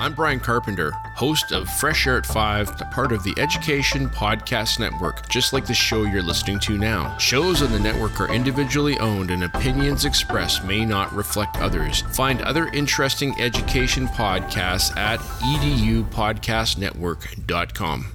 I'm Brian Carpenter, host of Fresh Air at 5, a part of the Education Podcast Network, just like the show you're listening to now. Shows on the network are individually owned and opinions expressed may not reflect others. Find other interesting education podcasts at edupodcastnetwork.com.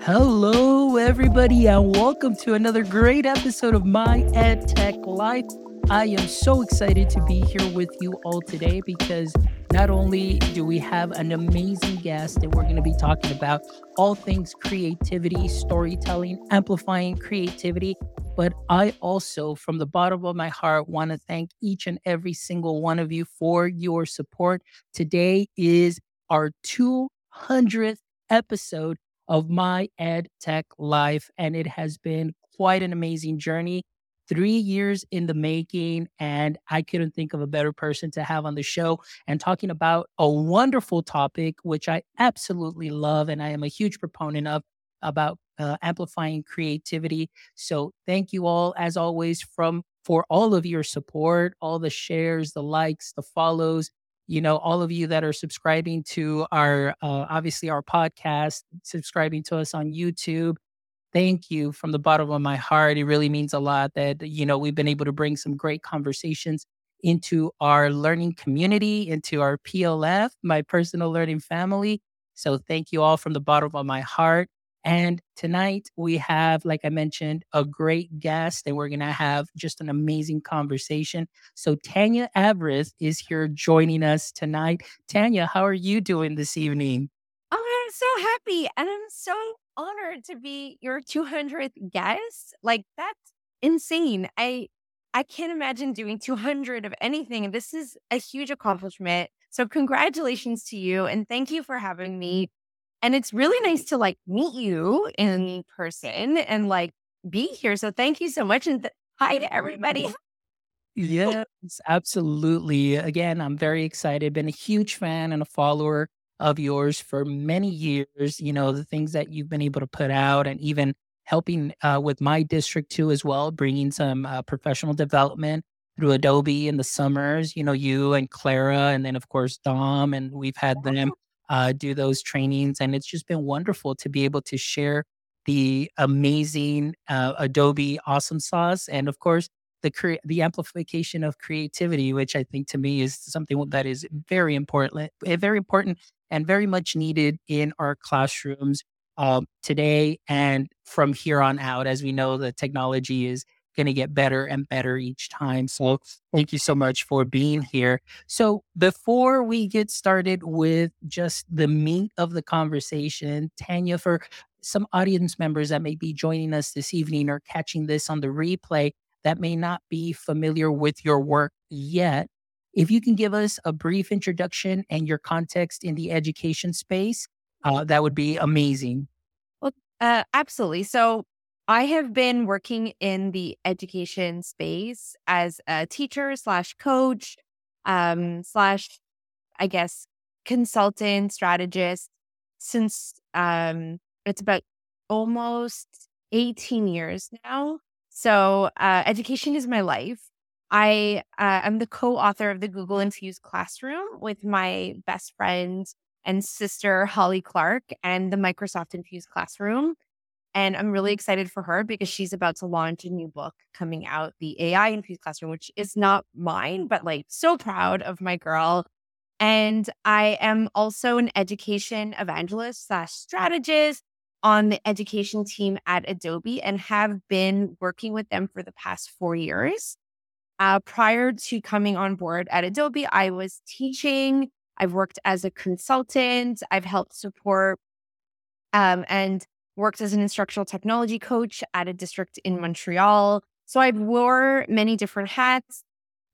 Hello, everybody, and welcome to another great episode of My Ed Tech Life. I am so excited to be here with you all today because not only do we have an amazing guest that we're going to be talking about all things creativity, storytelling, amplifying creativity, but I also, from the bottom of my heart, want to thank each and every single one of you for your support. Today is our 200th episode of my Ed Tech life, and it has been quite an amazing journey three years in the making, and I couldn't think of a better person to have on the show and talking about a wonderful topic, which I absolutely love and I am a huge proponent of about uh, amplifying creativity. So thank you all, as always, from for all of your support, all the shares, the likes, the follows. You know, all of you that are subscribing to our, uh, obviously, our podcast, subscribing to us on YouTube, thank you from the bottom of my heart. It really means a lot that, you know, we've been able to bring some great conversations into our learning community, into our PLF, my personal learning family. So thank you all from the bottom of my heart. And tonight we have, like I mentioned, a great guest, and we're going to have just an amazing conversation. So Tanya Avrith is here joining us tonight. Tanya, how are you doing this evening? Oh, I'm so happy. And I'm so honored to be your 200th guest. Like that's insane. I I can't imagine doing 200 of anything. This is a huge accomplishment. So congratulations to you and thank you for having me. And it's really nice to like meet you in person and like be here. So thank you so much and th- hi to everybody. Yes, absolutely. Again, I'm very excited. Been a huge fan and a follower of yours for many years. You know, the things that you've been able to put out and even helping uh, with my district too, as well, bringing some uh, professional development through Adobe in the summers. You know, you and Clara, and then of course Dom, and we've had them uh, do those trainings, and it's just been wonderful to be able to share the amazing uh, Adobe awesome sauce, and of course the cre- the amplification of creativity, which I think to me is something that is very important, eh, very important and very much needed in our classrooms um, today and from here on out. As we know, the technology is going to get better and better each time. So, thank you so much for being here. So, before we get started with just the meat of the conversation, Tanya, for some audience members that may be joining us this evening or catching this on the replay that may not be familiar with your work yet, if you can give us a brief introduction and your context in the education space, uh, that would be amazing. Well, uh, absolutely. So, I have been working in the education space as a teacher slash coach, um, slash, I guess, consultant, strategist since um, it's about almost 18 years now. So, uh, education is my life. I uh, am the co-author of the Google Infused Classroom with my best friend and sister Holly Clark and the Microsoft Infused Classroom. And I'm really excited for her because she's about to launch a new book coming out, the AI Infused Classroom, which is not mine, but like so proud of my girl. And I am also an education evangelist slash strategist on the education team at Adobe and have been working with them for the past four years. Uh, prior to coming on board at Adobe, I was teaching. I've worked as a consultant. I've helped support um, and worked as an instructional technology coach at a district in Montreal. So I've wore many different hats.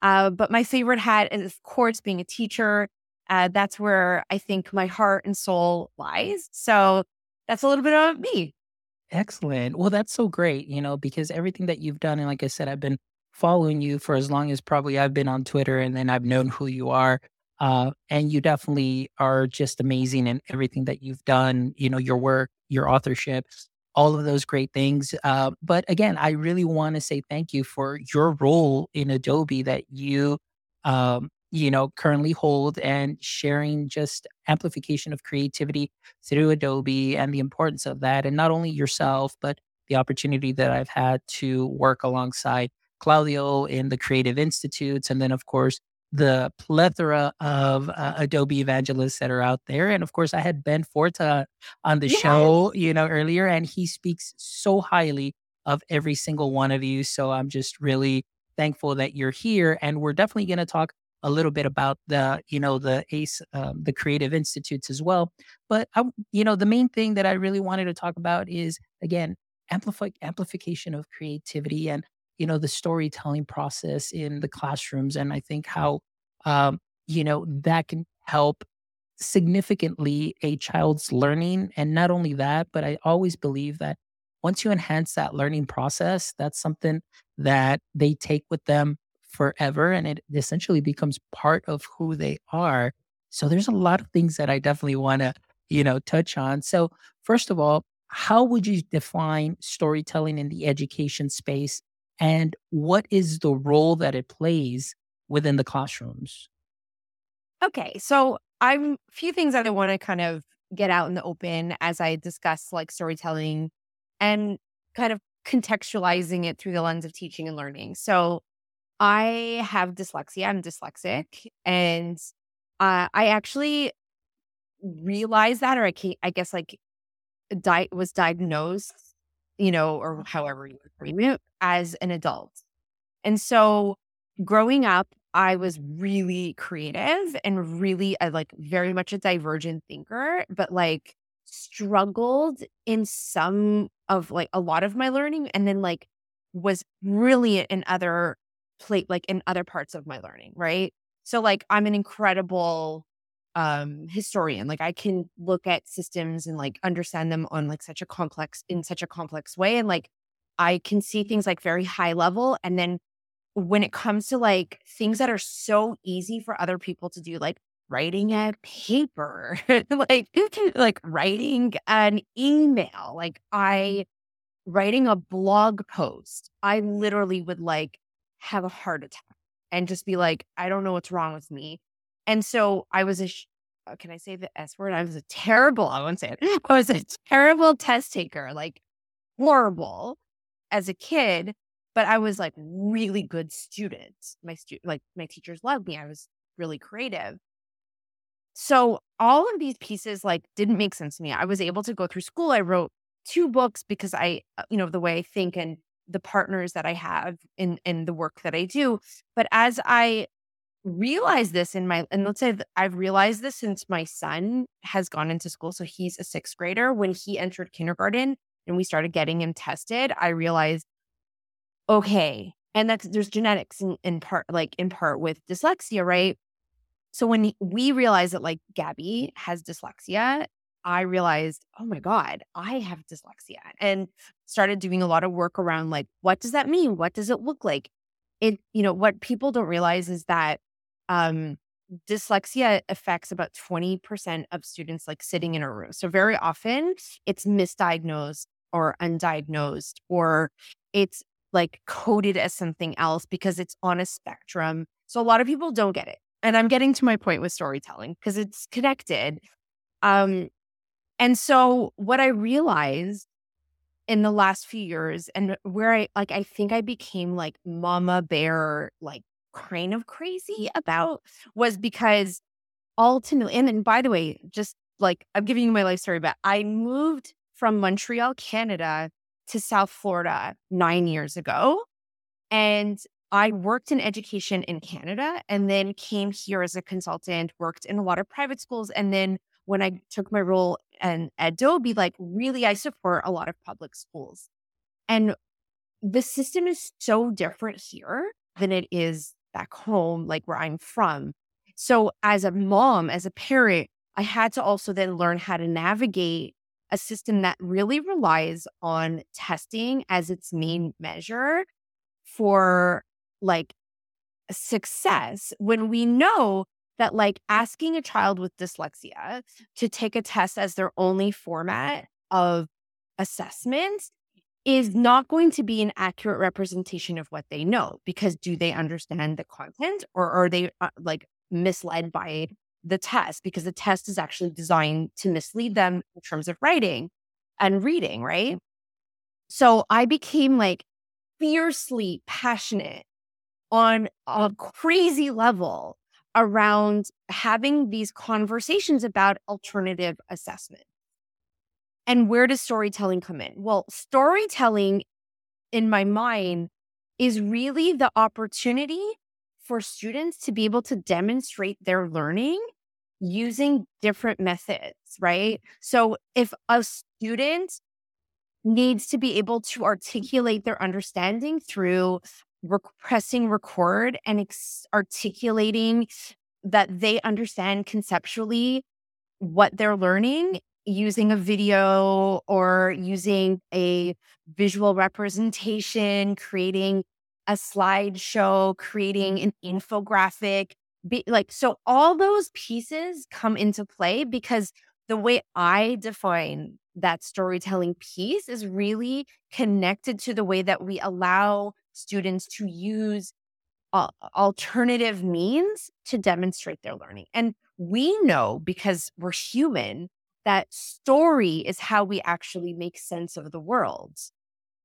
Uh, but my favorite hat is, of course, being a teacher. Uh, that's where I think my heart and soul lies. So that's a little bit of me. Excellent. Well, that's so great, you know, because everything that you've done, and like I said, I've been following you for as long as probably I've been on Twitter and then I've known who you are. Uh, and you definitely are just amazing in everything that you've done, you know, your work, your authorship. all of those great things. Uh, but again, I really want to say thank you for your role in Adobe that you, um, you know, currently hold and sharing just amplification of creativity through Adobe and the importance of that. And not only yourself, but the opportunity that I've had to work alongside Claudio in the Creative Institutes. And then, of course, the plethora of uh, Adobe evangelists that are out there. And of course, I had Ben Forta on the yes. show, you know, earlier, and he speaks so highly of every single one of you. So I'm just really thankful that you're here. And we're definitely going to talk a little bit about the, you know, the ACE, um, the Creative Institutes as well. But I, you know, the main thing that I really wanted to talk about is again, amplify amplification of creativity and you know the storytelling process in the classrooms and i think how um, you know that can help significantly a child's learning and not only that but i always believe that once you enhance that learning process that's something that they take with them forever and it essentially becomes part of who they are. So there's a lot of things that i definitely want to you know touch on. So first of all how would you define storytelling in the education space and what is the role that it plays within the classrooms? Okay, so I'm a few things that I want to kind of get out in the open as I discuss like storytelling and kind of contextualizing it through the lens of teaching and learning. So I have dyslexia, I'm dyslexic, and uh, I actually realized that, or I, I guess like di- was diagnosed you know, or however you would frame it as an adult. And so growing up, I was really creative and really a, like very much a divergent thinker, but like struggled in some of like a lot of my learning and then like was brilliant in other plate like in other parts of my learning, right? So like I'm an incredible um historian like i can look at systems and like understand them on like such a complex in such a complex way and like i can see things like very high level and then when it comes to like things that are so easy for other people to do like writing a paper like like writing an email like i writing a blog post i literally would like have a heart attack and just be like i don't know what's wrong with me and so I was a, uh, can I say the S word? I was a terrible, I won't say it. I was a terrible test taker, like horrible as a kid, but I was like really good student. My stu- like my teachers loved me. I was really creative. So all of these pieces like didn't make sense to me. I was able to go through school. I wrote two books because I, uh, you know, the way I think and the partners that I have in in the work that I do. But as I realized this in my and let's say I've realized this since my son has gone into school. So he's a sixth grader. When he entered kindergarten and we started getting him tested, I realized, okay, and that's there's genetics in, in part, like in part with dyslexia, right? So when we realized that like Gabby has dyslexia, I realized, oh my God, I have dyslexia and started doing a lot of work around like, what does that mean? What does it look like? It, you know, what people don't realize is that um, dyslexia affects about 20% of students like sitting in a room. So very often it's misdiagnosed or undiagnosed or it's like coded as something else because it's on a spectrum. So a lot of people don't get it. And I'm getting to my point with storytelling because it's connected. Um and so what I realized in the last few years and where I like I think I became like mama bear like kind of crazy about was because ultimately, and then by the way, just like I'm giving you my life story, but I moved from Montreal, Canada to South Florida nine years ago. And I worked in education in Canada and then came here as a consultant, worked in a lot of private schools. And then when I took my role in Adobe, like really, I support a lot of public schools. And the system is so different here than it is back home, like where I'm from. So, as a mom, as a parent, I had to also then learn how to navigate a system that really relies on testing as its main measure for like success when we know that like asking a child with dyslexia to take a test as their only format of assessment is not going to be an accurate representation of what they know because do they understand the content or are they uh, like misled by the test because the test is actually designed to mislead them in terms of writing and reading, right? So I became like fiercely passionate on a crazy level around having these conversations about alternative assessment. And where does storytelling come in? Well, storytelling in my mind is really the opportunity for students to be able to demonstrate their learning using different methods, right? So if a student needs to be able to articulate their understanding through rec- pressing record and ex- articulating that they understand conceptually what they're learning using a video or using a visual representation, creating a slideshow, creating an infographic. Be, like, so all those pieces come into play because the way I define that storytelling piece is really connected to the way that we allow students to use uh, alternative means to demonstrate their learning. And we know because we're human that story is how we actually make sense of the world.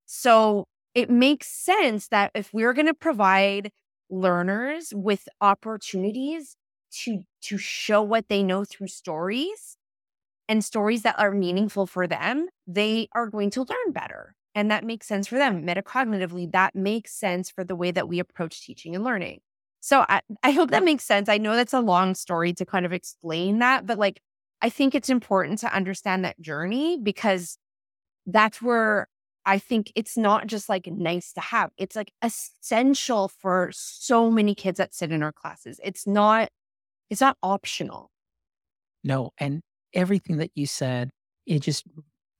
So it makes sense that if we're going to provide learners with opportunities to to show what they know through stories and stories that are meaningful for them, they are going to learn better. And that makes sense for them. Metacognitively, that makes sense for the way that we approach teaching and learning. So I, I hope that makes sense. I know that's a long story to kind of explain that, but like I think it's important to understand that journey because that's where I think it's not just like nice to have. It's like essential for so many kids that sit in our classes. It's not it's not optional. No, and everything that you said, it just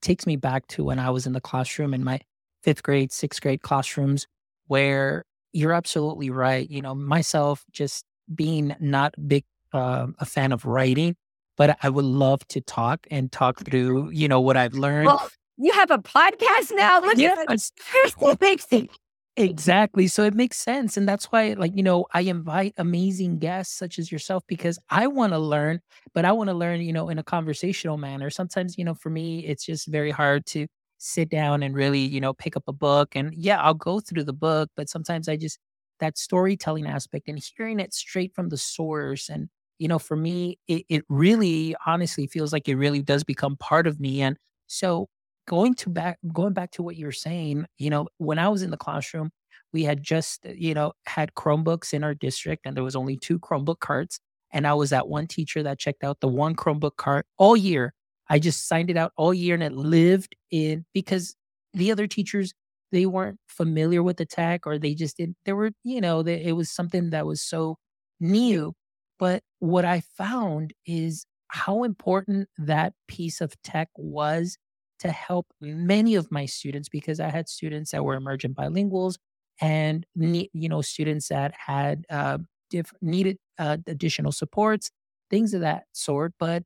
takes me back to when I was in the classroom in my 5th grade, 6th grade classrooms where you're absolutely right. You know, myself just being not big uh, a fan of writing, but I would love to talk and talk through, you know, what I've learned. Well, you have a podcast now. Look at that. big thing. Exactly. So it makes sense. And that's why, like, you know, I invite amazing guests such as yourself because I want to learn, but I want to learn, you know, in a conversational manner. Sometimes, you know, for me, it's just very hard to sit down and really, you know, pick up a book. And yeah, I'll go through the book, but sometimes I just, that storytelling aspect and hearing it straight from the source and you know, for me, it, it really honestly feels like it really does become part of me. And so going to back going back to what you were saying, you know, when I was in the classroom, we had just, you know, had Chromebooks in our district and there was only two Chromebook carts. And I was that one teacher that checked out the one Chromebook cart all year. I just signed it out all year and it lived in because the other teachers they weren't familiar with the tech or they just didn't there were you know they, it was something that was so new but what I found is how important that piece of tech was to help many of my students because I had students that were emergent bilinguals and you know students that had uh, diff- needed uh, additional supports, things of that sort. But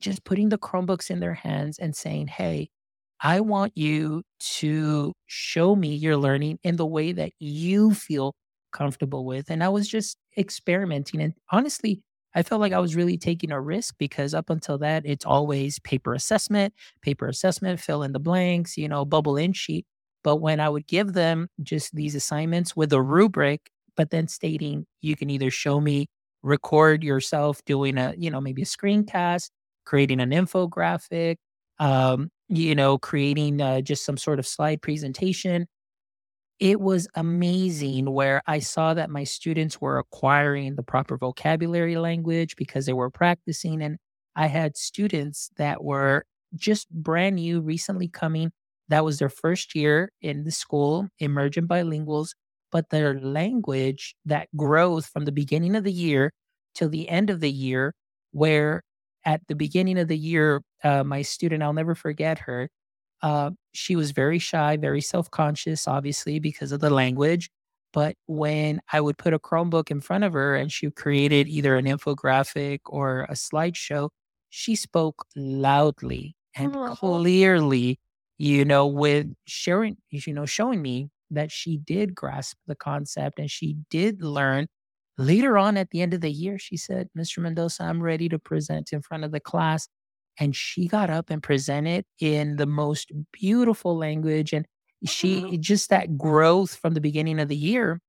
just putting the Chromebooks in their hands and saying, "Hey, I want you to show me your learning in the way that you feel comfortable with. And I was just experimenting. And honestly, I felt like I was really taking a risk because up until that, it's always paper assessment, paper assessment, fill in the blanks, you know, bubble in sheet. But when I would give them just these assignments with a rubric, but then stating you can either show me, record yourself doing a, you know, maybe a screencast, creating an infographic, um, you know, creating uh, just some sort of slide presentation it was amazing where I saw that my students were acquiring the proper vocabulary language because they were practicing. And I had students that were just brand new, recently coming. That was their first year in the school, emergent bilinguals, but their language, that growth from the beginning of the year till the end of the year, where at the beginning of the year, uh, my student, I'll never forget her, uh, she was very shy, very self conscious, obviously, because of the language. But when I would put a Chromebook in front of her and she created either an infographic or a slideshow, she spoke loudly and clearly you know, with sharing, you know, showing me that she did grasp the concept and she did learn. Later on at the end of the year, she said, Mr. Mendoza, I'm ready to present in front of the class. And she got up and presented in the most beautiful language. And she mm-hmm. just that growth from the beginning of the year.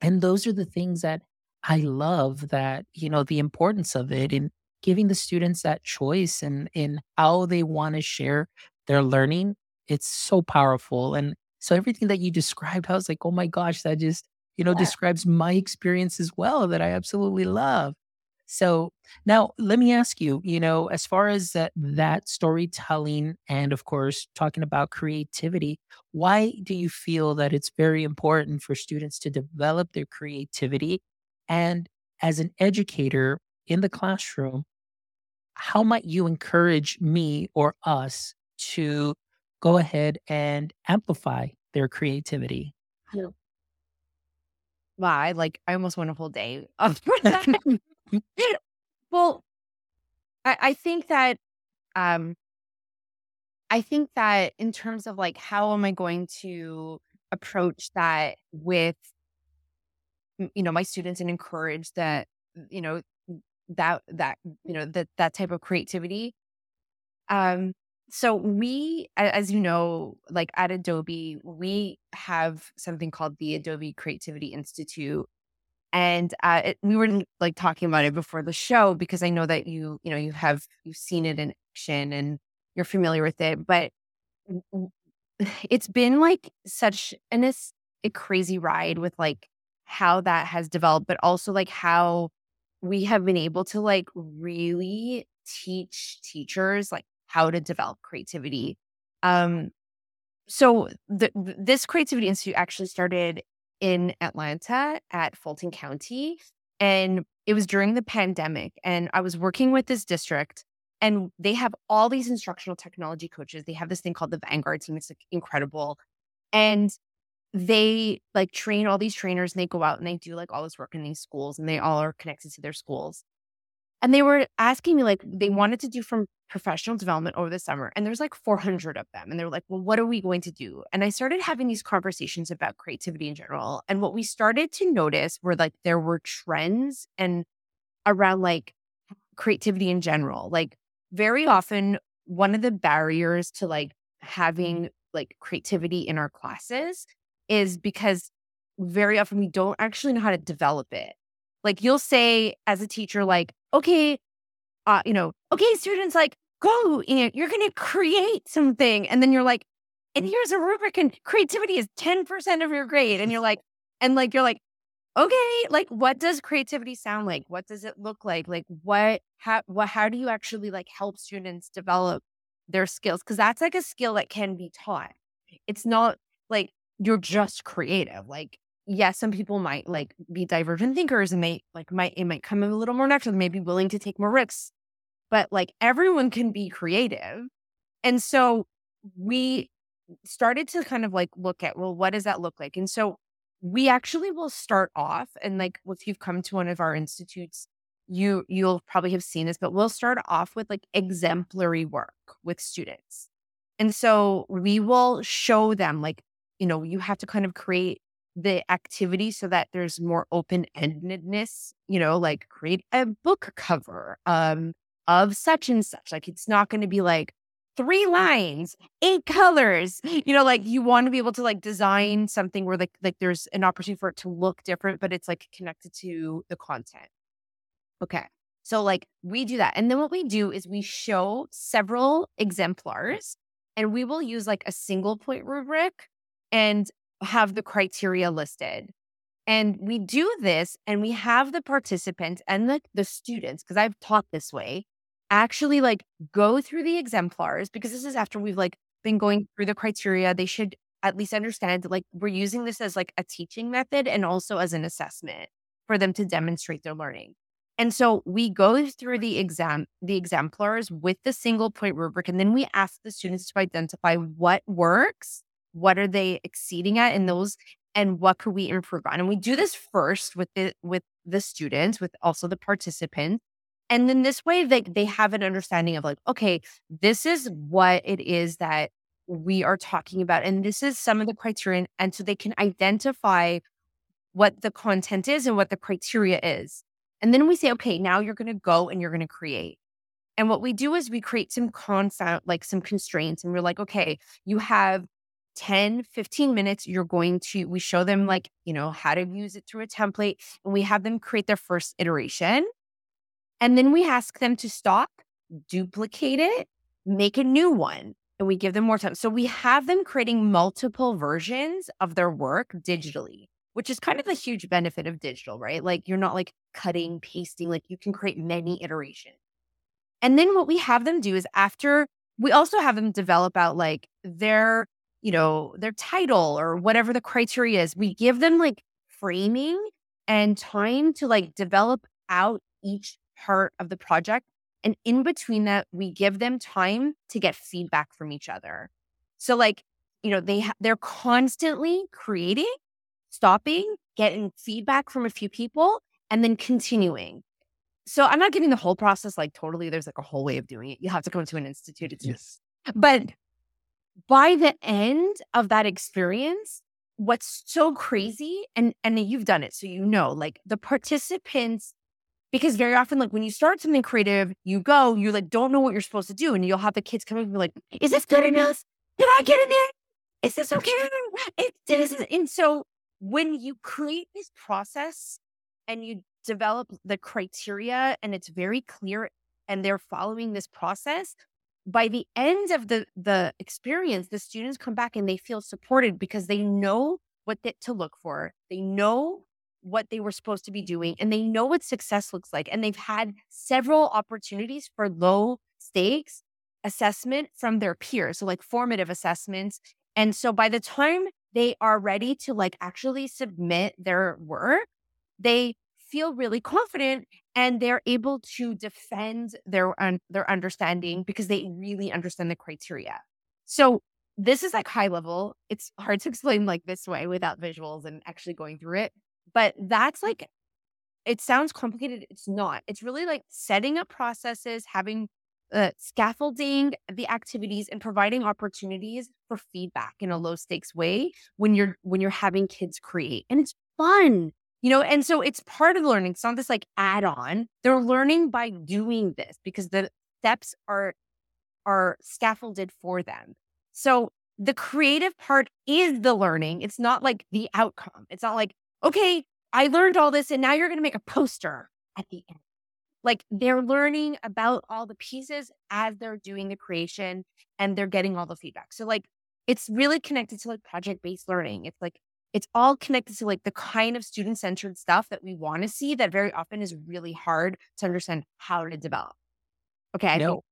And those are the things that I love that, you know, the importance of it in giving the students that choice and in how they want to share their learning. It's so powerful. And so everything that you described, I was like, oh my gosh, that just, you know, Yeah. describes my experience as well that I absolutely love. So now let me ask you, you know, as far as that, that storytelling and of course talking about creativity, why do you feel that it's very important for students to develop their creativity? And as an educator in the classroom, how might you encourage me or us to go ahead and amplify their creativity? Wow, I like I almost went a whole day. well, I, I think that um I think that in terms of like how am I going to approach that with you know my students and encourage that you know that that you know that that type of creativity. Um so we as you know like at adobe we have something called the adobe creativity institute and uh, it, we were like talking about it before the show because i know that you you know you have you've seen it in action and you're familiar with it but it's been like such an a crazy ride with like how that has developed but also like how we have been able to like really teach teachers like how to develop creativity. Um so the, this creativity institute actually started in atlanta at fulton county and it was during the pandemic and i was working with this district and they have all these instructional technology coaches. They have this thing called the vanguard team. It's like incredible and they like train all these trainers and they go out and they do like all this work in these schools and they all are connected to their schools and they were asking me like they wanted to do from professional development over the summer and there's like 400 of them and they were like well what are we going to do? And i started having these conversations about creativity in general and what we started to notice were like there were trends and around like creativity in general. Like very often one of the barriers to like having like creativity in our classes is because very often we don't actually know how to develop it like you'll say as a teacher like okay uh you know okay students like go you know, you're gonna create something and then you're like and here's a rubric and creativity is 10% of your grade and you're like and like you're like okay like what does creativity sound like? What does it look like? Like what how what how do you actually like help students develop their skills? Because that's like a skill that can be taught. It's not like you're just creative like yes some people might like be divergent thinkers and they like might it might come a little more natural they may be willing to take more risks but like everyone can be creative and so we started to kind of like look at well what does that look like? And so we actually will start off and like if you've come to one of our institutes you you'll probably have seen this but we'll start off with like exemplary work with students and so we will show them like you know you have to kind of create the activity so that there's more open-endedness you know like create a book cover um of such and such. Like it's not going to be like three lines eight colors you know like you want to be able to like design something where like like there's an opportunity for it to look different but it's like connected to the content. Okay so like we do that and then what we do is we show several exemplars and we will use like a single point rubric and have the criteria listed. And we do this and we have the participants and the, the students because i've taught this way actually like go through the exemplars because this is after we've like been going through the criteria they should at least understand like we're using this as like a teaching method and also as an assessment for them to demonstrate their learning. And so we go through the exam the exemplars with the single point rubric and then we ask the students to identify what works what are they exceeding at in those and what could we improve on and we do this first with the with the students with also the participants and then this way they, they have an understanding of like okay this is what it is that we are talking about. And this is some of the criteria. And so they can identify what the content is and what the criteria is. And then we say, okay, now you're going to go and you're going to create. And what we do is we create some concept, like some constraints. And we're like, okay, you have 10, 15 minutes. You're going to, we show them like, you know, how to use it through a template and we have them create their first iteration. And then we ask them to stop, duplicate it, make a new one and we give them more time. So we have them creating multiple versions of their work digitally, which is kind of the huge benefit of digital, right? Like you're not like cutting, pasting, like you can create many iterations. And then what we have them do is after we also have them develop out like their, you know, their title or whatever the criteria is. We give them like framing and time to like develop out each part of the project and in between that, we give them time to get feedback from each other. So, like, you know, they ha- they're constantly creating, stopping, getting feedback from a few people, and then continuing. So, I'm not giving the whole process like totally. There's like a whole way of doing it. You have to come to an institute. It's yes. But by the end of that experience, what's so crazy, and and you've done it, so you know, like the participants because very often, like when you start something creative, you go, you like don't know what you're supposed to do. And you'll have the kids come up and be like, is this good enough? Did I get in there? Is this okay? It, is, and so when you create this process and you develop the criteria and it's very clear and they're following this process, by the end of the the experience, the students come back and they feel supported because they know what to look for. They know what they were supposed to be doing and they know what success looks like. And they've had several opportunities for low stakes assessment from their peers. So, like formative assessments. And so, by the time they are ready to like actually submit their work, they feel really confident and they're able to defend their un- their understanding because they really understand the criteria. So this is like high level. It's hard to explain like this way without visuals and actually going through it. But that's like, it sounds complicated. It's not. It's really like setting up processes, having uh, scaffolding the activities and providing opportunities for feedback in a low stakes way when you're when you're having kids create and it's fun you know and so it's part of the learning it's not this like add on they're learning by doing this because the steps are are scaffolded for them so the creative part is the learning it's not like the outcome it's not like okay, I learned all this and now you're going to make a poster at the end. Like they're learning about all the pieces as they're doing the creation and they're getting all the feedback. So, like, it's really connected to like project based learning. It's like, it's all connected to like the kind of student centered stuff that we want to see that very often is really hard to understand how to develop. Okay. I no.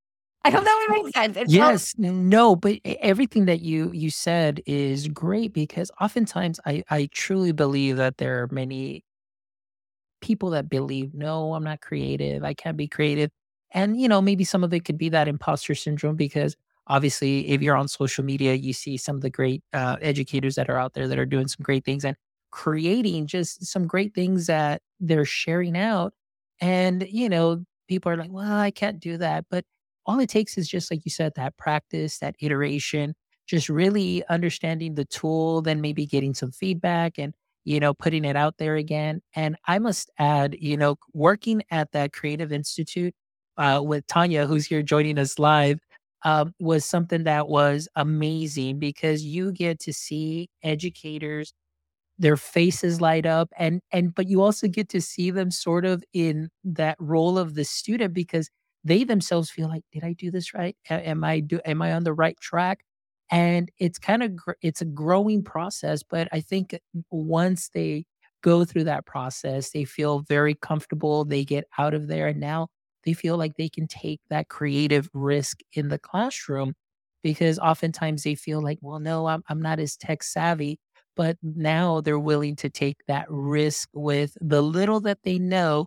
I hope that would make sense. It's yes, no, but everything that you you said is great because oftentimes I I truly believe that there are many people that believe no, I'm not creative, I can't be creative, and you know maybe some of it could be that imposter syndrome because obviously if you're on social media you see some of the great uh, educators that are out there that are doing some great things and creating just some great things that they're sharing out and you know people are like well i can't do that but all it takes is just like you said, that practice, that iteration, just really understanding the tool, then maybe getting some feedback and, you know, putting it out there again. And I must add, you know, working at that Creative Institute uh, with Tanya, who's here joining us live, um, was something that was amazing because you get to see educators their faces light up and and but you also get to see them sort of in that role of the student because they themselves feel like, did I do this right? am I do am I on the right track? And it's kind of gr- it's a growing process, but I think once they go through that process, they feel very comfortable. They get out of there, and now they feel like they can take that creative risk in the classroom because oftentimes they feel like, well, no, I'm, I'm not as tech savvy. But now they're willing to take that risk with the little that they know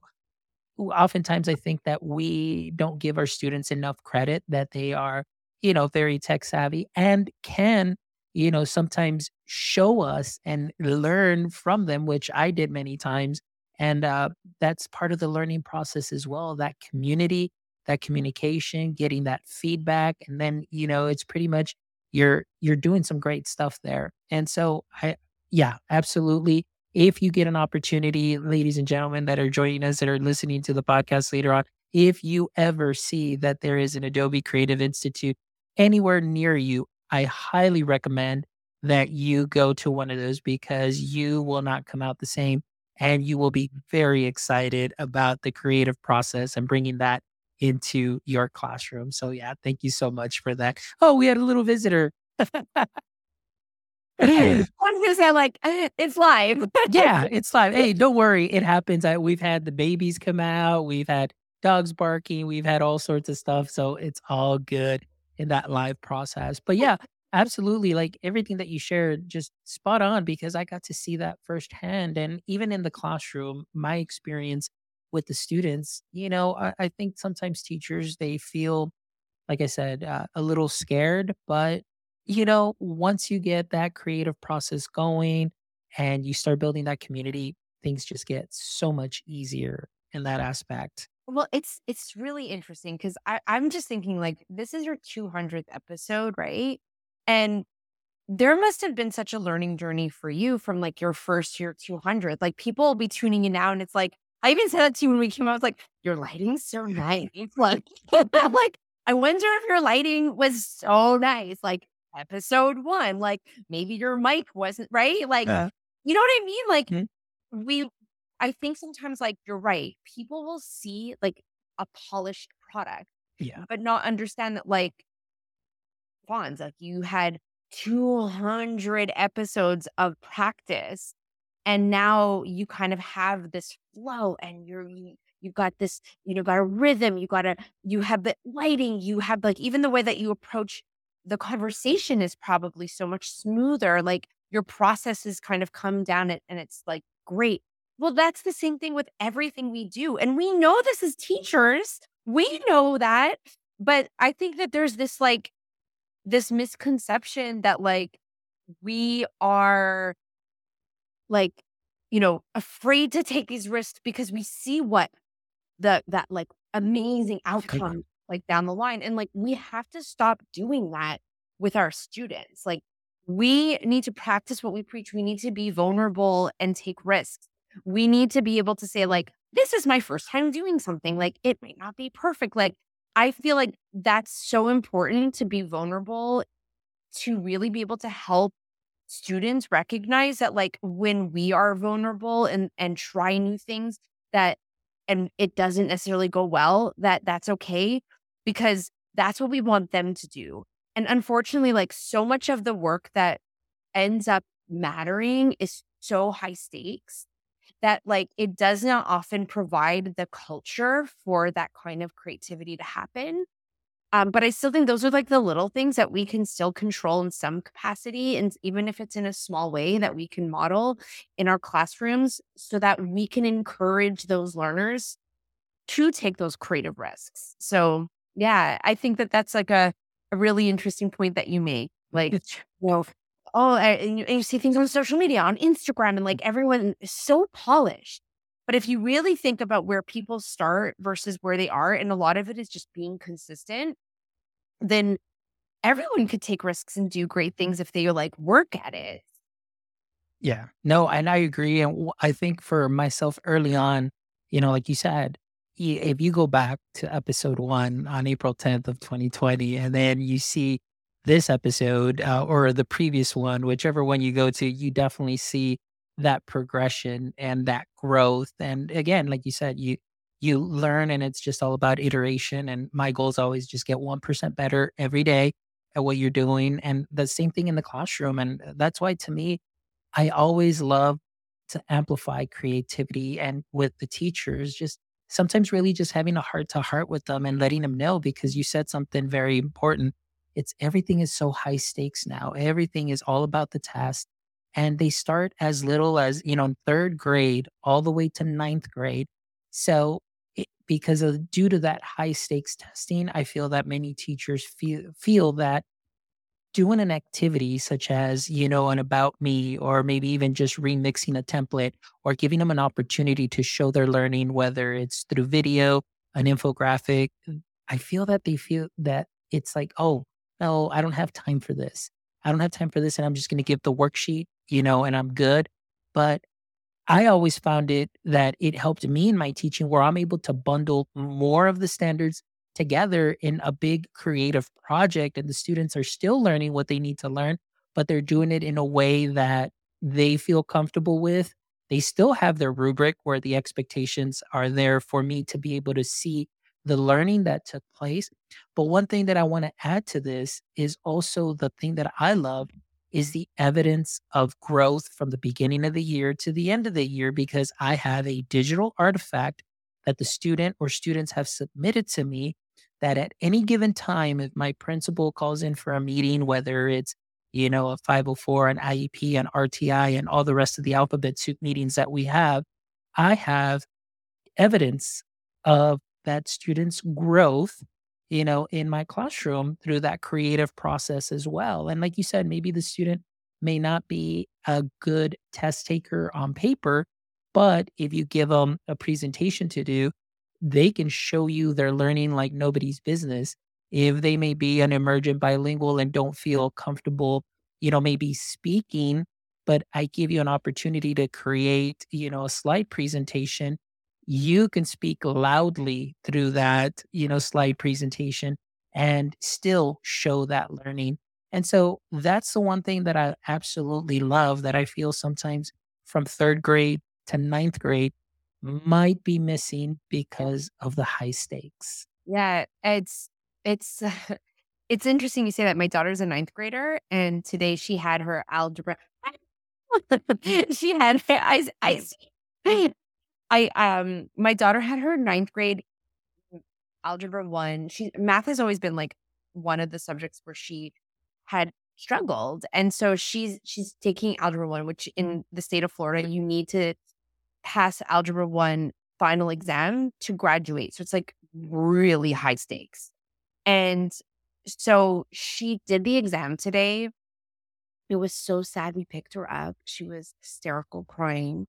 oftentimes I think that we don't give our students enough credit that they are, you know, very tech savvy and can, you know, sometimes show us and learn from them, which I did many times. And uh, that's part of the learning process as well that community, that communication, getting that feedback. And then, you know, it's pretty much you're you're doing some great stuff there. And so I yeah, absolutely. If you get an opportunity, ladies and gentlemen that are joining us that are listening to the podcast later on, if you ever see that there is an Adobe Creative Institute anywhere near you, I highly recommend that you go to one of those because you will not come out the same and you will be very excited about the creative process and bringing that into your classroom. So, yeah, thank you so much for that. Oh, we had a little visitor. I'm gonna say like eh, it's live. yeah, it's live. Hey, don't worry, it happens. I, we've had the babies come out, we've had dogs barking, we've had all sorts of stuff, so it's all good in that live process. But yeah, absolutely, like everything that you shared, just spot on because I got to see that firsthand, and even in the classroom, my experience with the students, you know, I, I think sometimes teachers they feel, like I said, uh, a little scared, but you know, once you get that creative process going and you start building that community, things just get so much easier in that aspect. Well, it's it's really interesting because I'm just thinking like this is your 200th episode, right? And there must have been such a learning journey for you from like your first year 200. Like people will be tuning in now, and it's like I even said that to you when we came out. I was like, "Your lighting's so nice." Like, I'm like, I wonder if your lighting was so nice. Like, episode one. Like maybe your mic wasn't right. Like, uh, you know what I mean? Like, mm-hmm. we, I think sometimes, like, you're right. People will see like a polished product, yeah, but not understand that, like, Fonz, like, you had 200 episodes of practice. And now you kind of have this flow and you're, you, you got this, you know, got a rhythm, you got a, you have the lighting, you have like even the way that you approach the conversation is probably so much smoother. Like your processes kind of come down and it's like great. Well, that's the same thing with everything we do. And we know this as teachers. We know that. But I think that there's this like this misconception that like we are like you know afraid to take these risks because we see what the that like amazing outcome like down the line. And like we have to stop doing that with our students. Like we need to practice what we preach. We need to be vulnerable and take risks. We need to be able to say, like, this is my first time doing something. Like it might not be perfect. Like I feel like that's so important to be vulnerable to really be able to help students recognize that like when we are vulnerable and and try new things that and it doesn't necessarily go well, that that's okay because that's what we want them to do. And unfortunately, like so much of the work that ends up mattering is so high stakes that like it does not often provide the culture for that kind of creativity to happen. Um, but I still think those are like the little things that we can still control in some capacity. And even if it's in a small way that we can model in our classrooms so that we can encourage those learners to take those creative risks. So, yeah, I think that that's like a, a really interesting point that you make. Like, you know, oh, and you, and you see things on social media, on Instagram, and like mm-hmm. everyone is so polished. But if you really think about where people start versus where they are, and a lot of it is just being consistent, then everyone could take risks and do great things if they like work at it. Yeah, no, and I agree. And I think for myself early on, you know, like you said, if you go back to episode one on April 10th of 2020, and then you see this episode uh, or the previous one, whichever one you go to, you definitely see that progression and that growth. And again, like you said, you you learn and it's just all about iteration. And my goal is always just get 1% better every day at what you're doing. And the same thing in the classroom. And that's why to me, I always love to amplify creativity and with the teachers, just sometimes really just having a heart to heart with them and letting them know because you said something very important. It's everything is so high stakes now. Everything is all about the test. And they start as little as, you know, third grade all the way to ninth grade. So it, because of due to that high stakes testing, I feel that many teachers feel feel that doing an activity such as, you know, an about me, or maybe even just remixing a template or giving them an opportunity to show their learning, whether it's through video, an infographic, I feel that they feel that it's like, oh, no, I don't have time for this. I don't have time for this. And I'm just going to give the worksheet, you know, and I'm good. But I always found it that it helped me in my teaching where I'm able to bundle more of the standards together in a big creative project. And the students are still learning what they need to learn, but they're doing it in a way that they feel comfortable with. They still have their rubric where the expectations are there for me to be able to see the learning that took place. But one thing that I want to add to this is also the thing that I love is the evidence of growth from the beginning of the year to the end of the year because I have a digital artifact that the student or students have submitted to me that at any given time, if my principal calls in for a meeting, whether it's you know, a 504, an IEP, an RTI, and all the rest of the alphabet soup meetings that we have, I have evidence of that student's growth, you know, in my classroom through that creative process as well. And like you said, maybe the student may not be a good test taker on paper, but if you give them a presentation to do, they can show you their learning like nobody's business. If they may be an emergent bilingual and don't feel comfortable, you know, maybe speaking, but I give you an opportunity to create, you know, a slide presentation you can speak loudly through that, you know, slide presentation and still show that learning. And so that's the one thing that I absolutely love that I feel sometimes from third grade to ninth grade might be missing because of the high stakes. Yeah, it's it's it's interesting you say that. My daughter's a ninth grader, and today she had her algebra. she had I I I um my daughter had her ninth grade algebra one. She math has always been like one of the subjects where she had struggled. And so she's she's taking algebra one, which in the state of Florida, you need to pass algebra one final exam to graduate. So it's like really high stakes. And so she did the exam today. It was so sad. We picked her up. She was hysterical, crying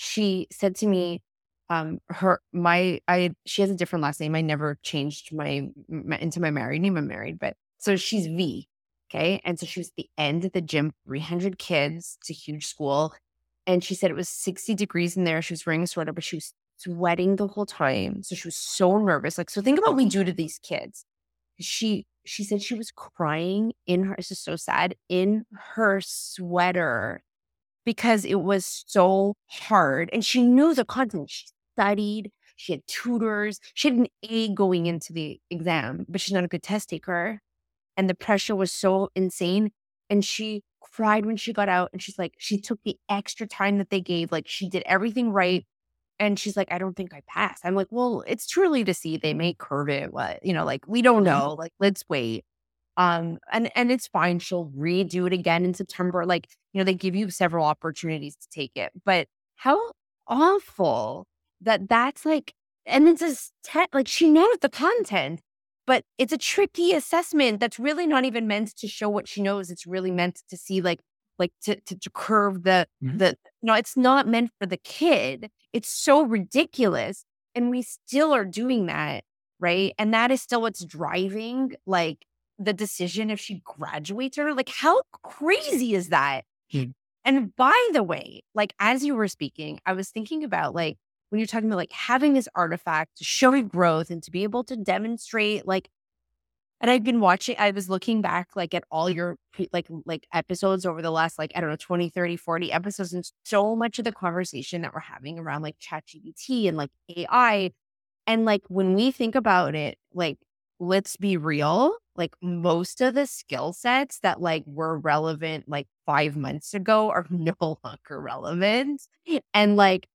she said to me, um, her my I she has a different last name. I never changed my, my into my married name. I'm married, but so she's V. Okay. And so she was at the end of the gym, 300 kids. It's a huge school. And she said it was 60 degrees in there. She was wearing a sweater, but she was sweating the whole time. So she was so nervous. Like, so think about what we do to these kids. She she said she was crying in her, this is so sad, in her sweater because it was so hard. And she knew the content. She studied, she had tutors, she had an A going into the exam, but she's not a good test taker. And the pressure was so insane. And she cried when she got out. And she's like, she took the extra time that they gave. Like, she did everything right. And she's like, I don't think I passed. I'm like, well, it's truly to see. They may curve it. What, you know, like, we don't know. Like, let's wait. Um, and and it's fine. She'll redo it again in September. Like, you know, they give you several opportunities to take it. But how awful that that's like, and it's a te- like she knows the content, but it's a tricky assessment that's really not even meant to show what she knows. It's really meant to see like like to to, to curve the mm-hmm. the no, it's not meant for the kid. It's so ridiculous. And we still are doing that, right? And that is still what's driving like the decision if she graduates or like how crazy is that? Mm. And by the way, like as you were speaking, I was thinking about like when you're talking about like having this artifact to show growth and to be able to demonstrate like and I've been watching I was looking back like at all your like like episodes over the last like I don't know 20 30 40 episodes and so much of the conversation that we're having around like chat GPT and like AI and like when we think about it like let's be real like most of the skill sets that like were relevant like five months ago are no longer relevant. And like,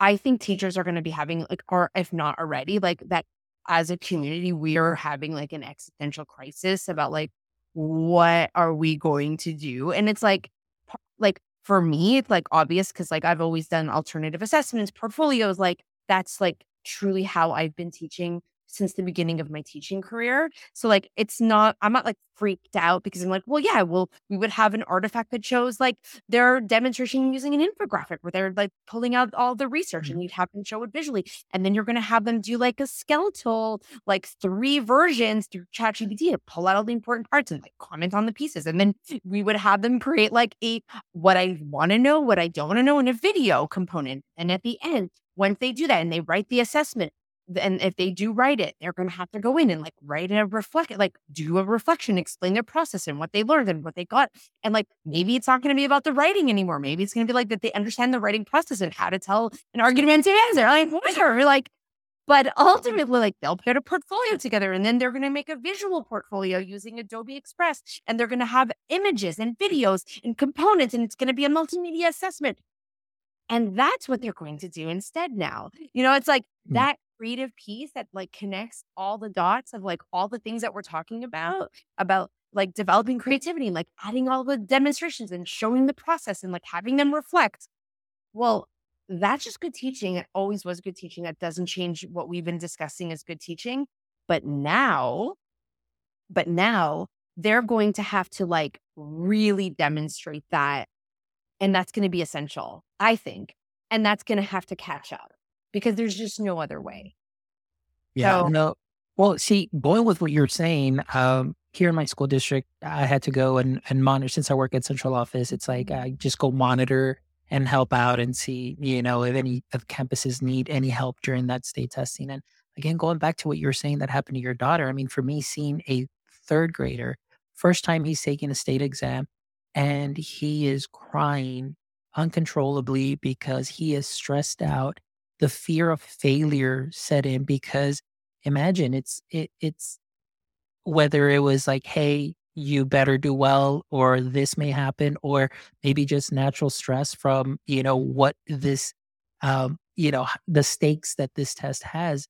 I think teachers are going to be having like, or if not already, like that as a community, we are having like an existential crisis about like, what are we going to do? And it's like, like for me, it's like obvious because like I've always done alternative assessments, portfolios, like that's like truly how I've been teaching since the beginning of my teaching career. So like it's not I'm not like freaked out because I'm like, well, yeah, well, we would have an artifact that shows like their demonstration using an infographic where they're like pulling out all the research and Mhm. you'd have them show it visually. And then you're gonna have them do like a skeletal, like three versions through ChatGPT to pull out all the important parts and like comment on the pieces. And then we would have them create like a what I want to know, what I don't want to know in a video component. And at the end, once they do that and they write the assessment, and if they do write it, they're going to have to go in and like write a reflect, like do a reflection, explain their process and what they learned and what they got. And like maybe it's not going to be about the writing anymore. Maybe it's going to be like that they understand the writing process and how to tell an argumentative answer. Like whatever. Like, but ultimately, like they'll put a portfolio together and then they're going to make a visual portfolio using Adobe Express and they're going to have images and videos and components and it's going to be a multimedia assessment. And that's what they're going to do instead now. You know, it's like Mm. that creative piece that like connects all the dots of like all the things that we're talking about, about like developing creativity, like adding all the demonstrations and showing the process and like having them reflect. Well, that's just good teaching. It always was good teaching. That doesn't change what we've been discussing as good teaching. But now, but now they're going to have to like really demonstrate that. And that's going to be essential, I think. And that's going to have to catch up because there's just no other way. Yeah. So- no. Well, see, going with what you're saying, um, here in my school district, I had to go and, and monitor since I work at central office. It's like I just go monitor and help out and see, you know, if any of campuses need any help during that state testing. And again, going back to what you were saying that happened to your daughter, I mean, for me, seeing a third grader, first time he's taking a state exam, and he is crying uncontrollably because he is stressed out. The fear of failure set in because imagine it's it, it's whether it was like hey you better do well or this may happen or maybe just natural stress from you know what this um you know the stakes that this test has.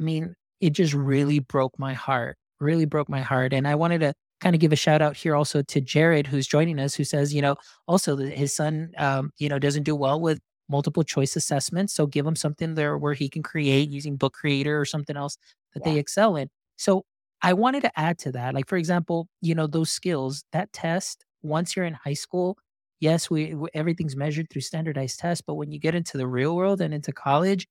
I mean it just really broke my heart really broke my heart and i wanted to kind of give a shout out here also to jared who's joining us who says you know also his son um you know doesn't do well with multiple choice assessments so give him something there where he can create using book creator or something else that they excel in so I wanted to add to that. Like, for example, you know, those skills, that test, once you're in high school, yes, we, everything's measured through standardized tests. But when you get into the real world and into college,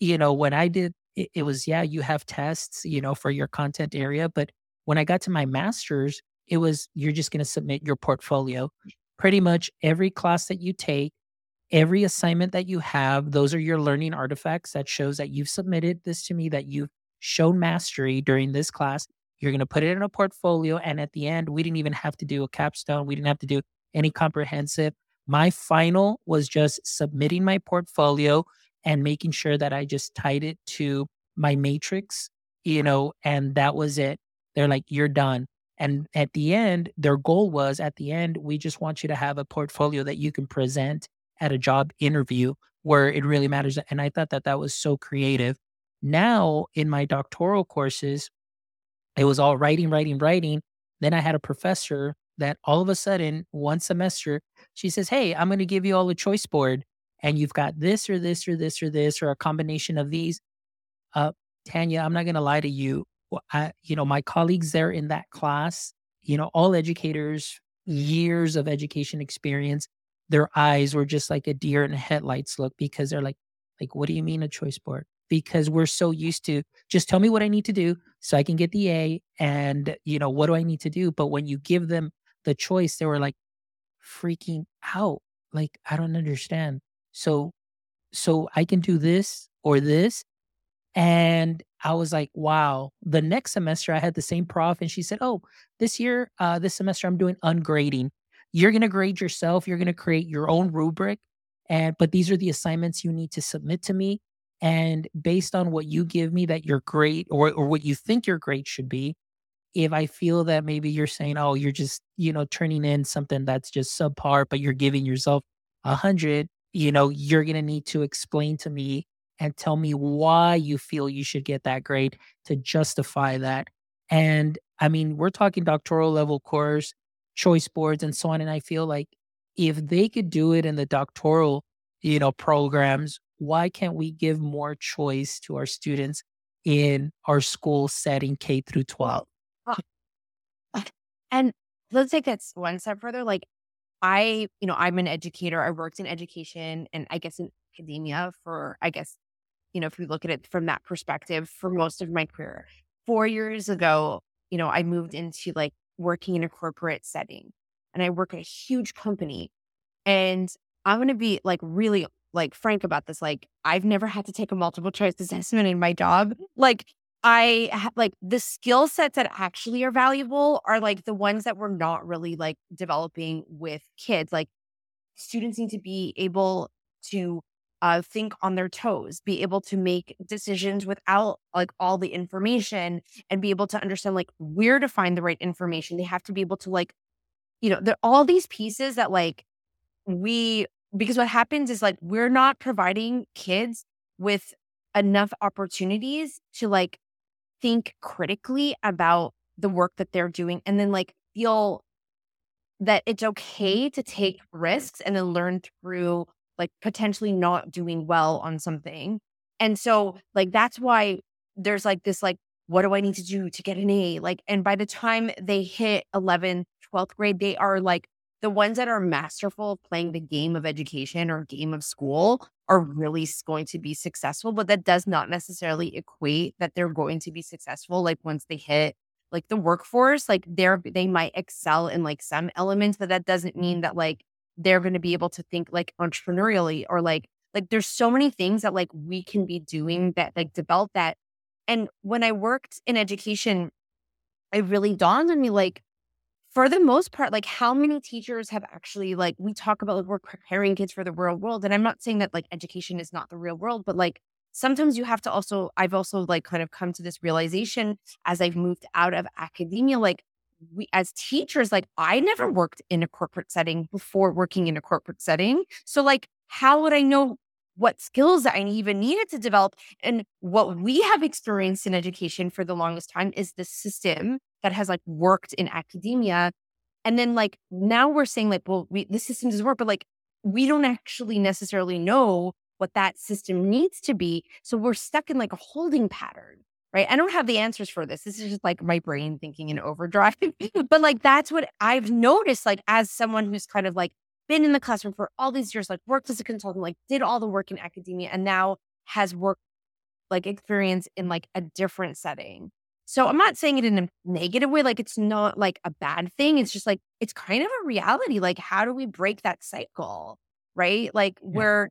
you know, when I did, it, it was, yeah, you have tests, you know, for your content area. But when I got to my master's, it was, you're just going to submit your portfolio. Pretty much every class that you take, every assignment that you have, those are your learning artifacts that shows that you've submitted this to me, that you've shown mastery during this class. You're going to put it in a portfolio. And at the end, we didn't even have to do a capstone. We didn't have to do any comprehensive. My final was just submitting my portfolio and making sure that I just tied it to my matrix, you know, and that was it. They're like, you're done. And at the end, their goal was at the end, we just want you to have a portfolio that you can present at a job interview where it really matters. And I thought that that was so creative. Now, in my doctoral courses, it was all writing, writing, writing. Then I had a professor that all of a sudden, one semester, she says, Hey, I'm going to give you all a choice board, and you've got this or this or this or this or a combination of these. Uh, Tanya, I'm not going to lie to you. I, you know, my colleagues there in that class, you know, all educators, years of education experience, their eyes were just like a deer in headlights look because they're like, like, what do you mean a choice board? Because we're so used to just tell me what I need to do so I can get the A and, you know, what do I need to do? But when you give them the choice, they were like freaking out. Like, I don't understand. So, so I can do this or this. And I was like, wow. The next semester, I had the same prof, and she said, Oh, this year, uh, this semester, I'm doing ungrading. You're going to grade yourself. You're going to create your own rubric. And, but these are the assignments you need to submit to me. And based on what you give me that your grade or, or what you think your grade should be, if I feel that maybe you're saying, oh, you're just, you know, turning in something that's just subpar, but you're giving yourself a hundred, you know, you're going to need to explain to me and tell me why you feel you should get that grade to justify that. And I mean, we're talking doctoral level course, choice boards, and so on. And I feel like if they could do it in the doctoral, you know, programs, why can't we give more choice to our students in our school setting K through 12. And let's take that one step further. Like I, you know, I'm an educator. I worked in education and I guess in academia for, I guess, you know, if we look at it from that perspective for most of my career. Four years ago, you know, I moved into like working in a corporate setting and I work at a huge company. And I'm going to be like really like frank about this. Like, I've never had to take a multiple choice assessment in my job. Mm. Like, I ha- like the skill sets that actually are valuable are like the ones that we're not really like developing with kids. Like, students need to be able to uh, think on their toes, be able to make decisions without like all the information and be able to understand like where to find the right information. They have to be able to like, you know, there all these pieces that like we because what happens is like we're not providing kids with enough opportunities to like think critically about the work that they're doing and then like feel that it's okay to take risks and then learn through like potentially not doing well on something. And so like that's why there's like this like what do I need to do to get an A? Like and by the time they hit 11th, 12th grade they are like the ones that are masterful playing the game of education or game of school are really going to be successful, but that does not necessarily equate that they're going to be successful. Like once they hit like the workforce, like they're, they might excel in like some elements, but that doesn't mean that like they're going to be able to think like entrepreneurially or like, like there's so many things that like we can be doing that like develop that. And when I worked in education, it really dawned on me like, for the most part, like how many teachers have actually like we talk about like we're preparing kids for the real world. And I'm not saying that like education is not the real world, but like sometimes you have to also I've also like kind of come to this realization as I've moved out of academia, like we as teachers, like I never worked in a corporate setting before working in a corporate setting. So like how would I know what skills I even needed to develop. And what we have experienced in education for the longest time is the system that has like worked in academia. And then like now we're saying like, well, we, the system doesn't work, but like we don't actually necessarily know what that system needs to be. So we're stuck in like a holding pattern, right? I don't have the answers for this. This is just like my brain thinking in overdrive. but like that's what I've noticed, like as someone who's kind of like been in the classroom for all these years, like worked as a consultant, like did all the work in academia and now has work like experience in like a different setting. So I'm not saying it in a negative way, like it's not like a bad thing. It's just like it's kind of a reality. Like, how do we break that cycle? Right? Like yeah. where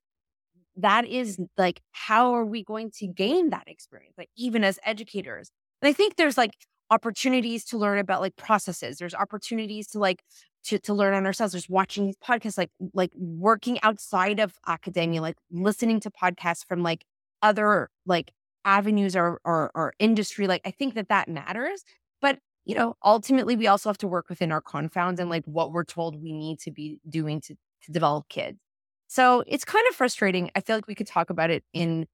that is like, how are we going to gain that experience? Like, even as educators. And I think there's like opportunities to learn about like processes. There's opportunities to like to, to learn on ourselves. There's watching these podcasts, like like working outside of academia, like listening to podcasts from like other like avenues or, or, or industry, like I think that that matters. But you know, ultimately, we also have to work within our confounds and like what we're told we need to be doing to to develop kids. So it's kind of frustrating. I feel like we could talk about it in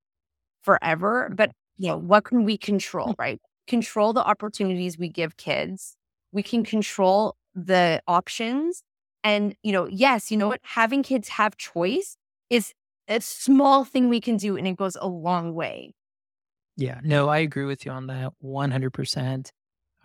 forever, but you know, what can we control, mm. right? Control the opportunities we give kids. We can control the options. And, you know, yes, you know what? Having kids have choice is a small thing we can do and it goes a long way. Yeah, no, I agree with you on that 100%.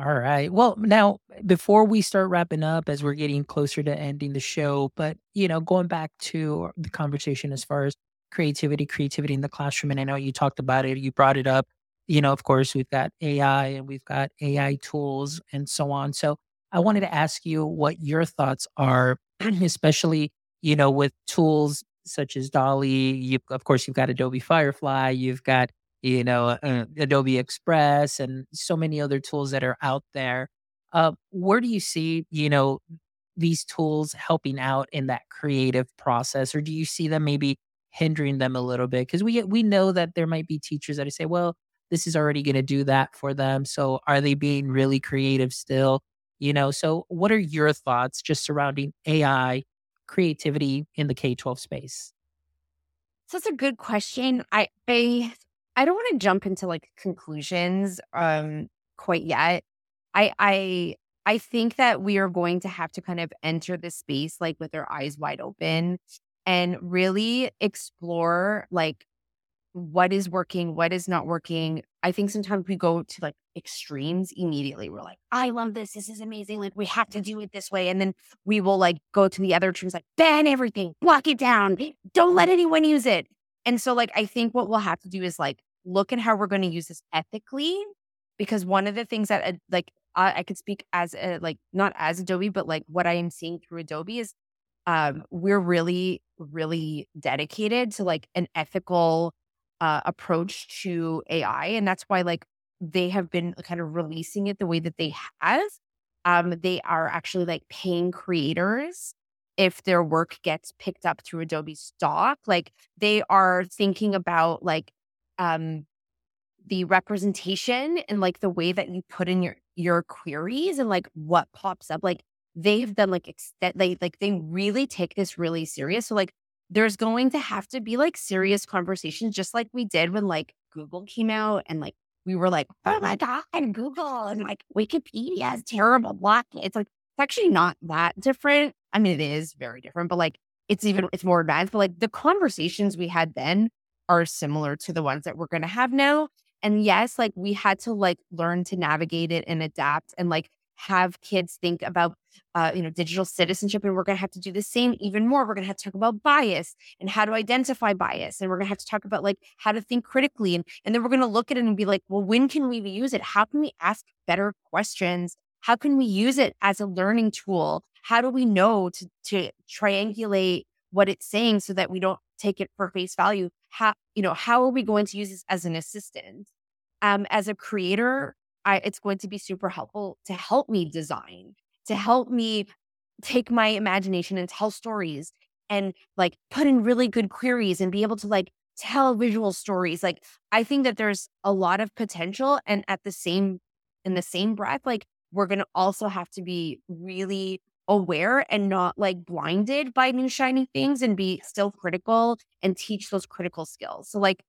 All right. Well, now before we start wrapping up as we're getting closer to ending the show, but you know, going back to the conversation as far as creativity, creativity in the classroom and I know you talked about it, you brought it up. You know, of course, we've got AI and we've got AI tools and so on. So, I wanted to ask you what your thoughts are, especially, you know, with tools such as DALL-E, you of course you've got Adobe Firefly, you've got you know, uh, Adobe Express and so many other tools that are out there. Uh, where do you see, you know, these tools helping out in that creative process, or do you see them maybe hindering them a little bit? Because we we know that there might be teachers that say, well, this is already going to do that for them. So are they being really creative still? You know, so what are your thoughts just surrounding AI creativity in the K 12 space? So that's a good question. I, I I don't want to jump into like conclusions um quite yet. I I I think that we are going to have to kind of enter the space like with our eyes wide open and really explore like what is working, what is not working. I think sometimes we go to like extremes immediately. We're like, I love this. This is amazing. Like, we have to do it this way. And then we will like go to the other extremes, like, ban everything, block it down, don't let anyone use it. And so, like, I think what we'll have to do is like look at how we're going to use this ethically. Because one of the things that, uh, like, I, I could speak as a, like, not as Adobe, but like what I am seeing through Adobe is um, we're really, really dedicated to like an ethical uh, approach to AI. And that's why, like, they have been kind of releasing it the way that they have. Um, they are actually like paying creators if their work gets picked up through Adobe Stock. Like, they are thinking about like um, the representation and like the way that you put in your your queries and like what pops up. Like, they've done like extent they like they really take this really serious. So like there's going to have to be like serious conversations, just like we did when like Google came out and like we were like, oh my God, and Google and like Wikipedia is terrible. Block it's like it's actually not that different. I mean, it is very different, but like it's even it's more advanced. But like the conversations we had then are similar to the ones that we're gonna have now. And yes, like we had to like learn to navigate it and adapt and like have kids think about uh, you know digital citizenship and we're going to have to do the same even more we're going to have to talk about bias and how to identify bias and we're going to have to talk about like how to think critically and, and then we're going to look at it and be like well when can we use it how can we ask better questions how can we use it as a learning tool how do we know to to triangulate what it's saying so that we don't take it for face value how you know how are we going to use this as an assistant um, as a creator I, it's going to be super helpful to help me design, to help me take my imagination and tell stories and like put in really good queries and be able to like tell visual stories. Like I think that there's a lot of potential and at the same in the same breath like we're going to also have to be really aware and not like blinded by new shiny things and be still critical and teach those critical skills. So like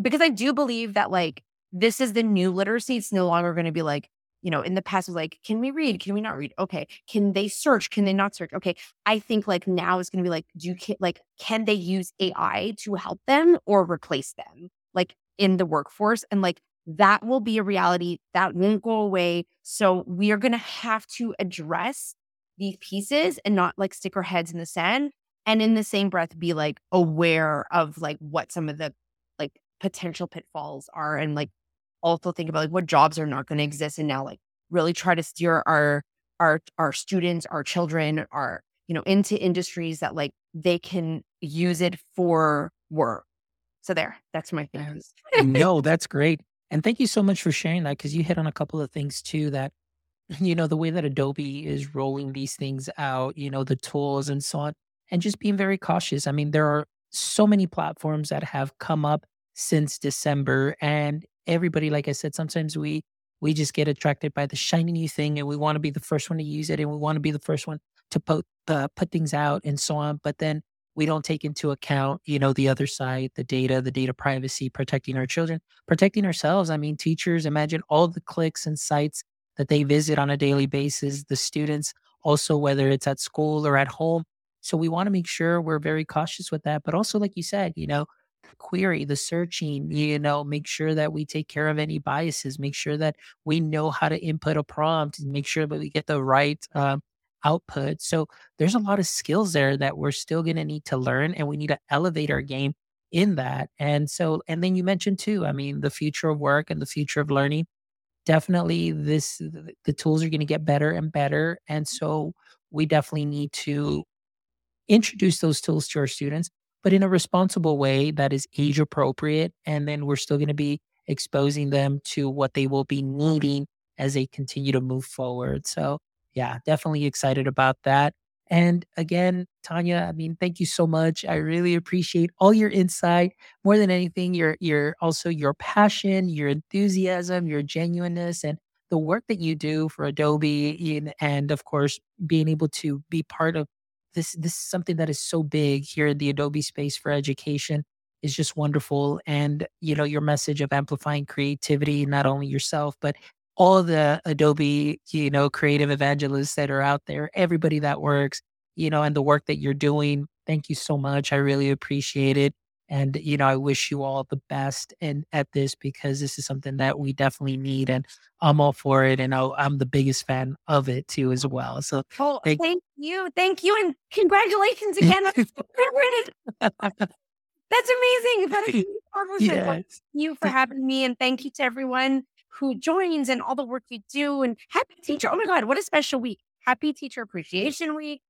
because I do believe that like this is the new literacy. It's no longer going to be like, you know, in the past was like, can we read? Can we not read? Okay. Can they search? Can they not search? Okay. I think like now it's going to be like, do you can, like, can they use AI to help them or replace them like in the workforce? And like that will be a reality that won't go away. So we are going to have to address these pieces and not like stick our heads in the sand. And in the same breath, be like aware of like what some of the like potential pitfalls are and like also think about like what jobs are not going to exist and now like really try to steer our our our students our children our you know into industries that like they can use it for work. So there that's my thing. No that's great. And thank you so much for sharing that because you hit on a couple of things too that you know the way that adobe is rolling these things out you know the tools and so on and just being very cautious i mean there are so many platforms that have come up since december and everybody, like I said, sometimes we we just get attracted by the shiny new thing and we want to be the first one to use it and we want to be the first one to put uh, put things out and so on. But then we don't take into account, you know, the other side, the data, the data privacy, protecting our children, protecting ourselves. I mean, teachers, imagine all the clicks and sites that they visit on a daily basis, the students also, whether it's at school or at home. So we want to make sure we're very cautious with that. But also, like you said, you know, query, the searching, you know, make sure that we take care of any biases, make sure that we know how to input a prompt, make sure that we get the right um, output. So there's a lot of skills there that we're still going to need to learn and we need to elevate our game in that. And so, and then you mentioned too, I mean, the future of work and the future of learning. Definitely, this the tools are going to get better and better, and so we definitely need to introduce those tools to our students but in a responsible way that is age appropriate. And then we're still going to be exposing them to what they will be needing as they continue to move forward. So, yeah, definitely excited about that. And again, Tanya, I mean, thank you so much. I really appreciate all your insight. More than anything, your your also your passion, your enthusiasm, your genuineness, and the work that you do for Adobe, and of course, being able to be part of this this is something that is so big here in the Adobe space for education is just wonderful. And you know, your message of amplifying creativity, not only yourself, but all the Adobe, you know, creative evangelists that are out there, everybody that works, you know, and the work that you're doing. Thank you so much. I really appreciate it. And, you know, I wish you all the best and at this because this is something that we definitely need. And I'm all for it. And i am the biggest fan of it too, as well. So oh, thank, thank you. Thank you. And congratulations again. That's amazing. That yes. Thank you for having me. And thank you to everyone who joins and all the work you do. And happy teacher. Oh my God, what a special week. Happy Teacher Appreciation Week.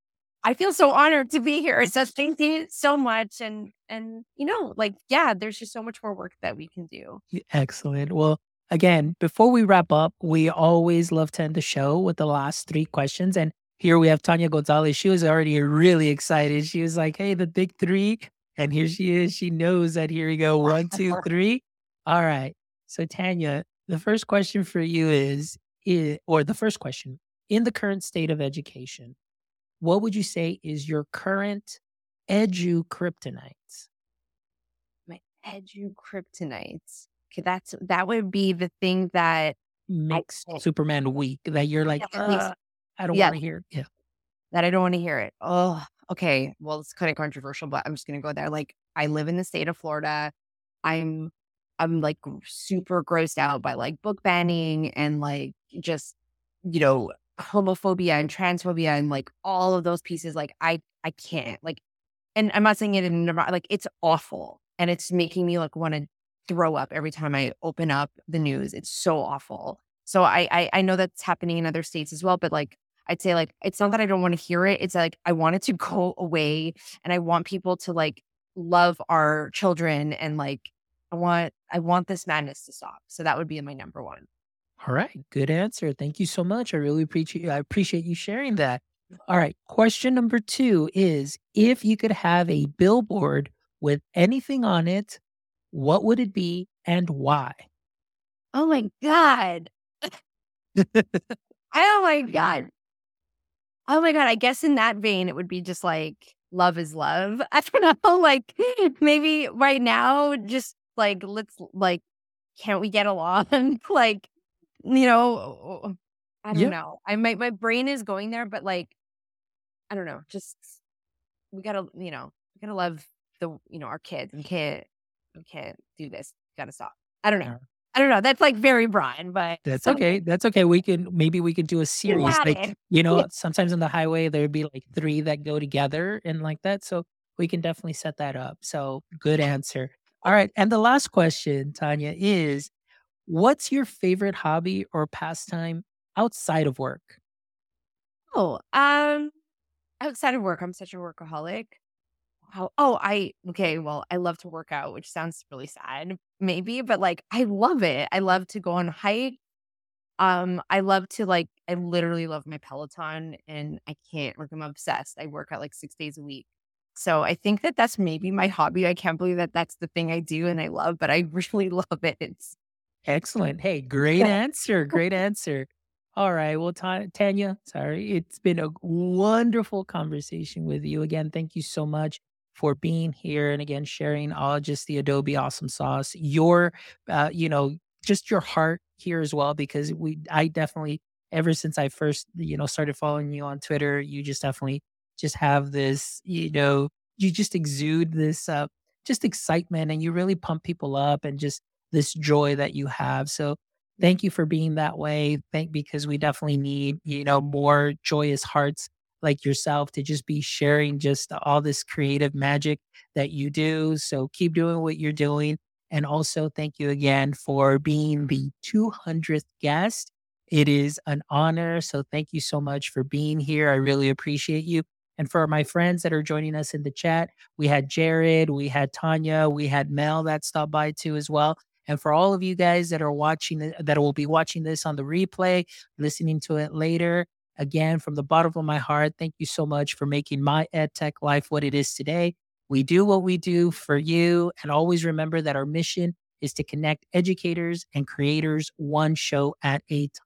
I feel so honored to be here. So thank you so much. And and you know, like, yeah, there's just so much more work that we can do. Excellent. Well, again, before we wrap up, we always love to end the show with the last three questions. And here we have Tanya Gonzalez. She was already really excited. She was like, hey, the big three. And here she is. She knows that here we go. One, two, three. All right. So Tanya, the first question for you is, is or the first question, in the current state of education, what would you say is your current edu kryptonite? My edu kryptonite. Okay, that's that would be the thing that makes I, Superman weak. That you're like, uh, I don't yeah, want to hear. It. Yeah, that I don't want to hear it. Oh, okay. Well, it's kind of controversial, but I'm just gonna go there. Like, I live in the state of Florida. I'm I'm like super grossed out by like book banning and like just you know homophobia and transphobia and like all of those pieces like i i can't like and i'm not saying it in like it's awful and it's making me like want to throw up every time i open up the news. It's so awful. So I, I i know that's happening in other states as well but like i'd say like it's not that i don't want to hear it it's like i want it to go away and i want people to like love our children and like i want i want this madness to stop so that would be my number one all right, good answer. Thank you so much. I really appreciate you. I appreciate you sharing that. Mm-hmm. All right, question number 2 is if you could have a billboard with anything on it, what would it be and why? Oh my god. oh my god. Oh my god, I guess in that vein it would be just like love is love. I don't know, like maybe right now just like let's like can't we get along? like you know, uh, I don't know. I might my brain is going there, but like, I don't know. Just we gotta, you know, we gotta love the, you know, our kids. We can't, we can't do this. We gotta stop. I don't know. I don't know. That's like very Brian, but that's okay. That's okay. We can maybe we could do a series. Like it. you know, sometimes on the highway there'd be like three that go together and like that. So we can definitely set that up. So good answer. All right. And the last question, Tanya, is What's your favorite hobby or pastime outside of work? Oh, um, outside of work, I'm such a workaholic. How, oh, I, okay, well, I love to work out, which sounds really sad, maybe, but like, I love it. I love to go on hike. Um, I love to like, I literally love my Peloton and I can't, like, I'm obsessed. I work out like six days a week. So I think that that's maybe my hobby. I can't believe that that's the thing I do and I love, but I really love it. It's Excellent. Hey, great answer. Great answer. All right. Well, Tanya, sorry. It's been a wonderful conversation with you. Again, thank you so much for being here and again sharing all just the Adobe awesome sauce. Your uh, you know, just your heart here as well because we I definitely ever since I first, you know, started following you on Twitter, you just definitely just have this, you know, you just exude this uh just excitement and you really pump people up and just this joy that you have. So thank you for being that way. Thank because we definitely need, you know, more joyous hearts like yourself to just be sharing just all this creative magic that you do. So keep doing what you're doing. And also thank you again for being the 200th guest. It is an honor. So thank you so much for being here. I really appreciate you. And for my friends that are joining us in the chat, we had Jared, we had Tanya, we had Mel that stopped by too as well. And for all of you guys that are watching, that will be watching this on the replay, listening to it later, again, from the bottom of my heart, thank you so much for making my EdTech life what it is today. We do what we do for you. And always remember that our mission is to connect educators and creators one show at a time.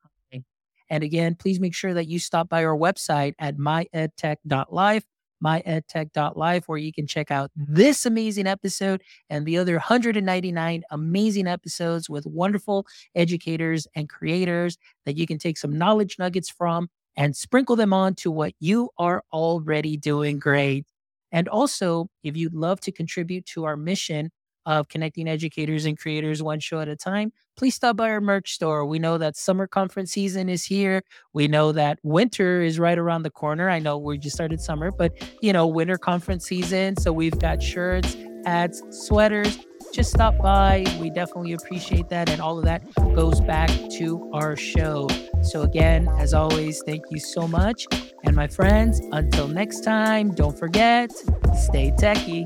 And again, please make sure that you stop by our website at myedtech.life myedtech.life, where you can check out this amazing episode and the other 199 amazing episodes with wonderful educators and creators that you can take some knowledge nuggets from and sprinkle them on to what you are already doing great. And also, if you'd love to contribute to our mission of connecting educators and creators one show at a time, please stop by our merch store. We know that summer conference season is here. We know that winter is right around the corner. I know we just started summer, but you know, winter conference season. So we've got shirts, hats, sweaters. Just stop by. We definitely appreciate that. And all of that goes back to our show. So, again, as always, thank you so much. And my friends, until next time, don't forget, stay techie.